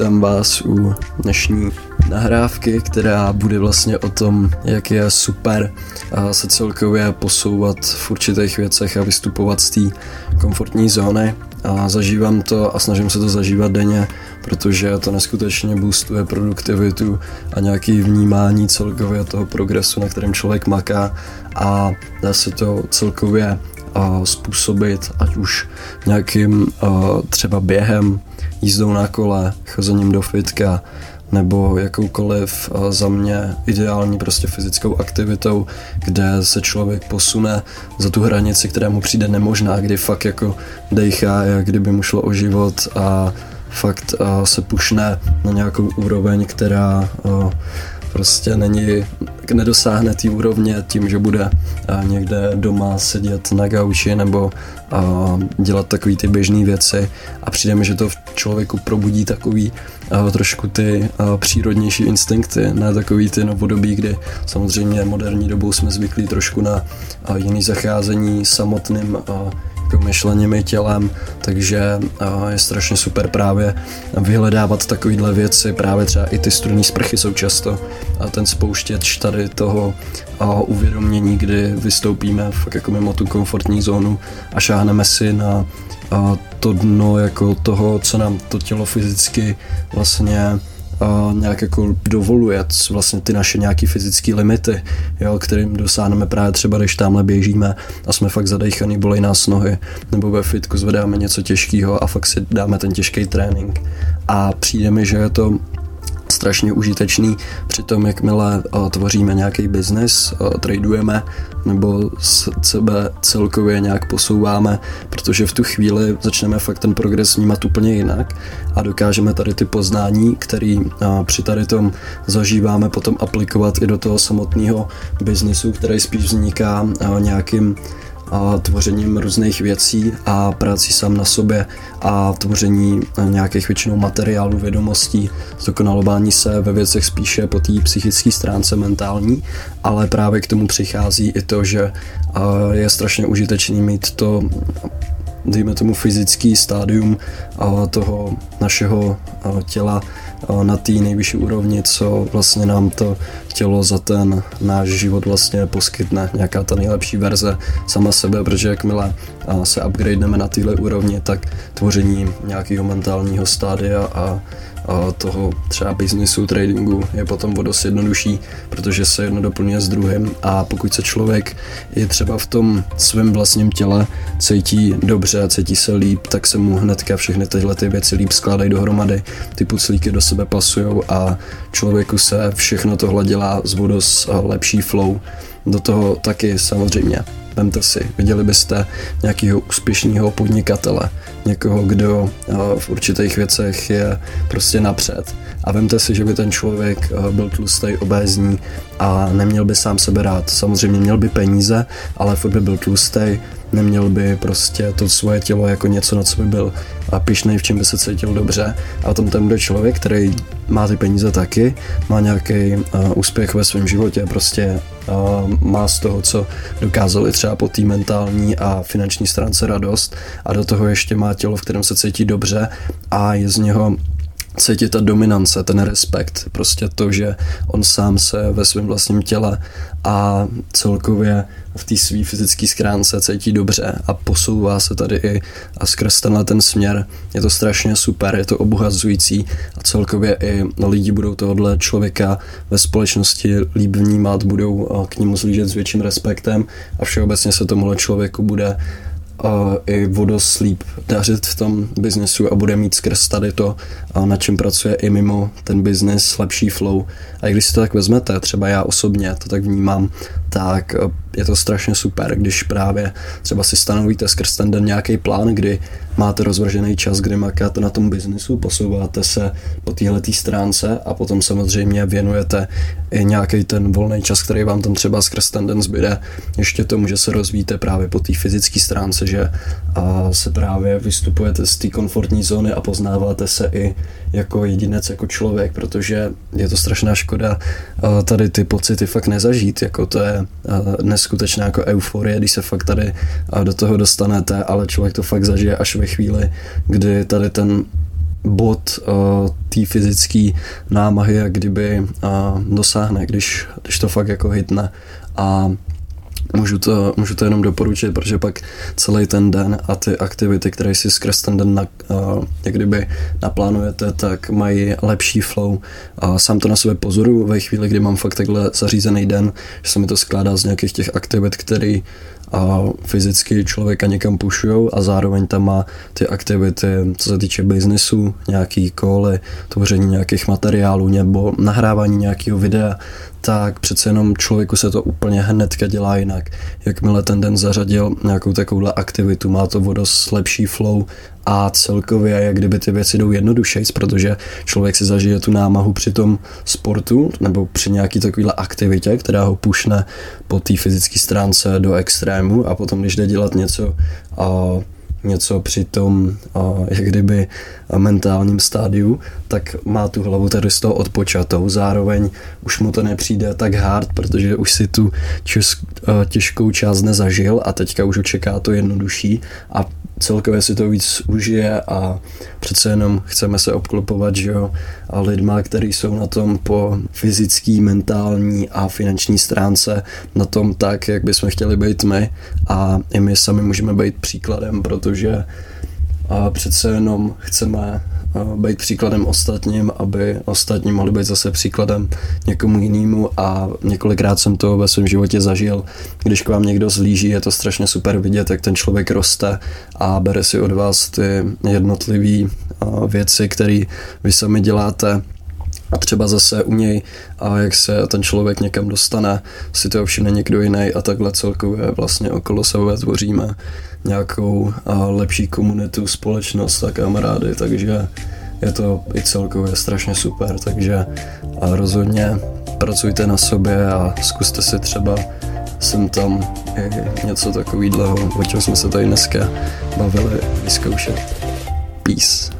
vítám vás u dnešní nahrávky, která bude vlastně o tom, jak je super se celkově posouvat v určitých věcech a vystupovat z té komfortní zóny. A zažívám to a snažím se to zažívat denně, protože to neskutečně boostuje produktivitu a nějaký vnímání celkově toho progresu, na kterém člověk maká a dá se to celkově způsobit, ať už nějakým třeba během, jízdou na kole, chozením do fitka, nebo jakoukoliv za mě ideální prostě fyzickou aktivitou, kde se člověk posune za tu hranici, která mu přijde nemožná, kdy fakt jako dejchá, jak kdyby mu šlo o život a fakt se pušne na nějakou úroveň, která prostě není, nedosáhne té úrovně tím, že bude někde doma sedět na gauči nebo dělat takové ty běžné věci. A přijde mi, že to v člověku probudí takový trošku ty přírodnější instinkty, ne takový ty novodobí, kdy samozřejmě moderní dobou jsme zvyklí trošku na jiný zacházení samotným jako myšlením i tělem, takže je strašně super právě vyhledávat takovéhle věci, právě třeba i ty strunní sprchy jsou často a ten spouštěč tady toho uvědomění, kdy vystoupíme fakt jako mimo tu komfortní zónu a šáhneme si na to dno jako toho, co nám to tělo fyzicky vlastně nějak jako dovoluje vlastně ty naše nějaké fyzické limity, jo, kterým dosáhneme právě třeba, když tamhle běžíme a jsme fakt zadejchaný, bolej nás nohy, nebo ve fitku zvedáme něco těžkého a fakt si dáme ten těžký trénink. A přijde mi, že je to strašně užitečný při tom, jakmile uh, tvoříme nějaký biznis, uh, tradujeme nebo sebe celkově nějak posouváme, protože v tu chvíli začneme fakt ten progres vnímat úplně jinak a dokážeme tady ty poznání, který uh, při tady tom zažíváme, potom aplikovat i do toho samotného biznisu, který spíš vzniká nějakým a tvořením různých věcí a prací sám na sobě a tvoření nějakých většinou materiálů, vědomostí, zdokonalování se ve věcech spíše po té psychické stránce mentální, ale právě k tomu přichází i to, že je strašně užitečný mít to dejme tomu fyzický stádium toho našeho těla na té nejvyšší úrovni, co vlastně nám to tělo za ten náš život vlastně poskytne, nějaká ta nejlepší verze sama sebe, protože jakmile se upgradeneme na téhle úrovni, tak tvoření nějakého mentálního stádia a toho třeba biznisu, tradingu je potom o dost jednodušší, protože se jedno doplňuje s druhým. A pokud se člověk je třeba v tom svém vlastním těle cítí dobře, cítí se líp, tak se mu hnedka všechny tyhle ty věci líp skládají dohromady, ty puclíky do sebe pasují a člověku se všechno tohle dělá z dost lepší flow. Do toho taky samozřejmě Vemte si, viděli byste nějakého úspěšného podnikatele, někoho, kdo eh, v určitých věcech je prostě napřed. A vemte si, že by ten člověk eh, byl tlustý, obézní a neměl by sám sebe rád. Samozřejmě měl by peníze, ale furt by byl tlustý, neměl by prostě to svoje tělo jako něco, na co by byl a pišnej, v čem by se cítil dobře. A tom ten bude člověk, který má ty peníze taky, má nějaký uh, úspěch ve svém životě, prostě má z toho, co dokázali třeba po té mentální a finanční stránce radost a do toho ještě má tělo, v kterém se cítí dobře a je z něho cítit ta dominance, ten respekt, prostě to, že on sám se ve svém vlastním těle a celkově v té své fyzické schránce cítí dobře a posouvá se tady i a skrz tenhle ten směr. Je to strašně super, je to obohazující a celkově i lidi budou tohohle člověka ve společnosti líp vnímat, budou k němu zlížet s větším respektem a všeobecně se tomuhle člověku bude i vodoslíp dařit v tom biznesu a bude mít skrz tady to, uh, na čem pracuje i mimo ten biznes, lepší flow. A když si to tak vezmete, třeba já osobně to tak vnímám, tak uh, je to strašně super, když právě třeba si stanovíte skrz ten den nějaký plán, kdy máte rozvržený čas, kdy makáte na tom biznisu, posouváte se po téhle stránce a potom samozřejmě věnujete i nějaký ten volný čas, který vám tam třeba skrz ten den zbyde, ještě tomu, že se rozvíjíte právě po té fyzické stránce, že? A se právě vystupujete z té komfortní zóny a poznáváte se i jako jedinec, jako člověk, protože je to strašná škoda tady ty pocity fakt nezažít, jako to je neskutečná jako euforie, když se fakt tady do toho dostanete, ale člověk to fakt zažije až ve chvíli, kdy tady ten bod uh, té fyzické námahy, jak kdyby uh, dosáhne, když, když to fakt jako hitne. A Můžu to, můžu to jenom doporučit, protože pak celý ten den a ty aktivity, které si skrz ten den na, uh, jak kdyby naplánujete, tak mají lepší flow. A sám to na sebe pozoru ve chvíli, kdy mám fakt takhle zařízený den, že se mi to skládá z nějakých těch aktivit, které a fyzicky člověka někam pušujou a zároveň tam má ty aktivity, co se týče biznesu, nějaký koly, tvoření nějakých materiálů nebo nahrávání nějakého videa, tak přece jenom člověku se to úplně hnedka dělá jinak. Jakmile ten den zařadil nějakou takovouhle aktivitu, má to vodost lepší flow a celkově jak kdyby ty věci jdou jednodušejc, protože člověk si zažije tu námahu při tom sportu nebo při nějaký takovýhle aktivitě, která ho pušne po té fyzické stránce do extrému a potom, když jde dělat něco a něco při tom, jak kdyby mentálním stádiu, tak má tu hlavu tady z toho odpočatou. Zároveň už mu to nepřijde tak hard, protože už si tu těžkou část nezažil a teďka už ho čeká to jednodušší a celkově si to víc užije a přece jenom chceme se obklopovat, že jo, a lidma, kteří jsou na tom po fyzický, mentální a finanční stránce na tom tak, jak bychom chtěli být my. A i my sami můžeme být příkladem, protože a přece jenom chceme být příkladem ostatním, aby ostatní mohli být zase příkladem někomu jinému a několikrát jsem to ve svém životě zažil. Když k vám někdo zlíží, je to strašně super vidět, jak ten člověk roste a bere si od vás ty jednotlivé věci, které vy sami děláte a třeba zase u něj, a jak se ten člověk někam dostane, si to všimne někdo jiný a takhle celkově vlastně okolo sebe tvoříme nějakou lepší komunitu, společnost a kamarády, takže je to i celkově strašně super, takže rozhodně pracujte na sobě a zkuste si třeba sem tam i něco takového, o čem jsme se tady dneska bavili, vyzkoušet. Peace.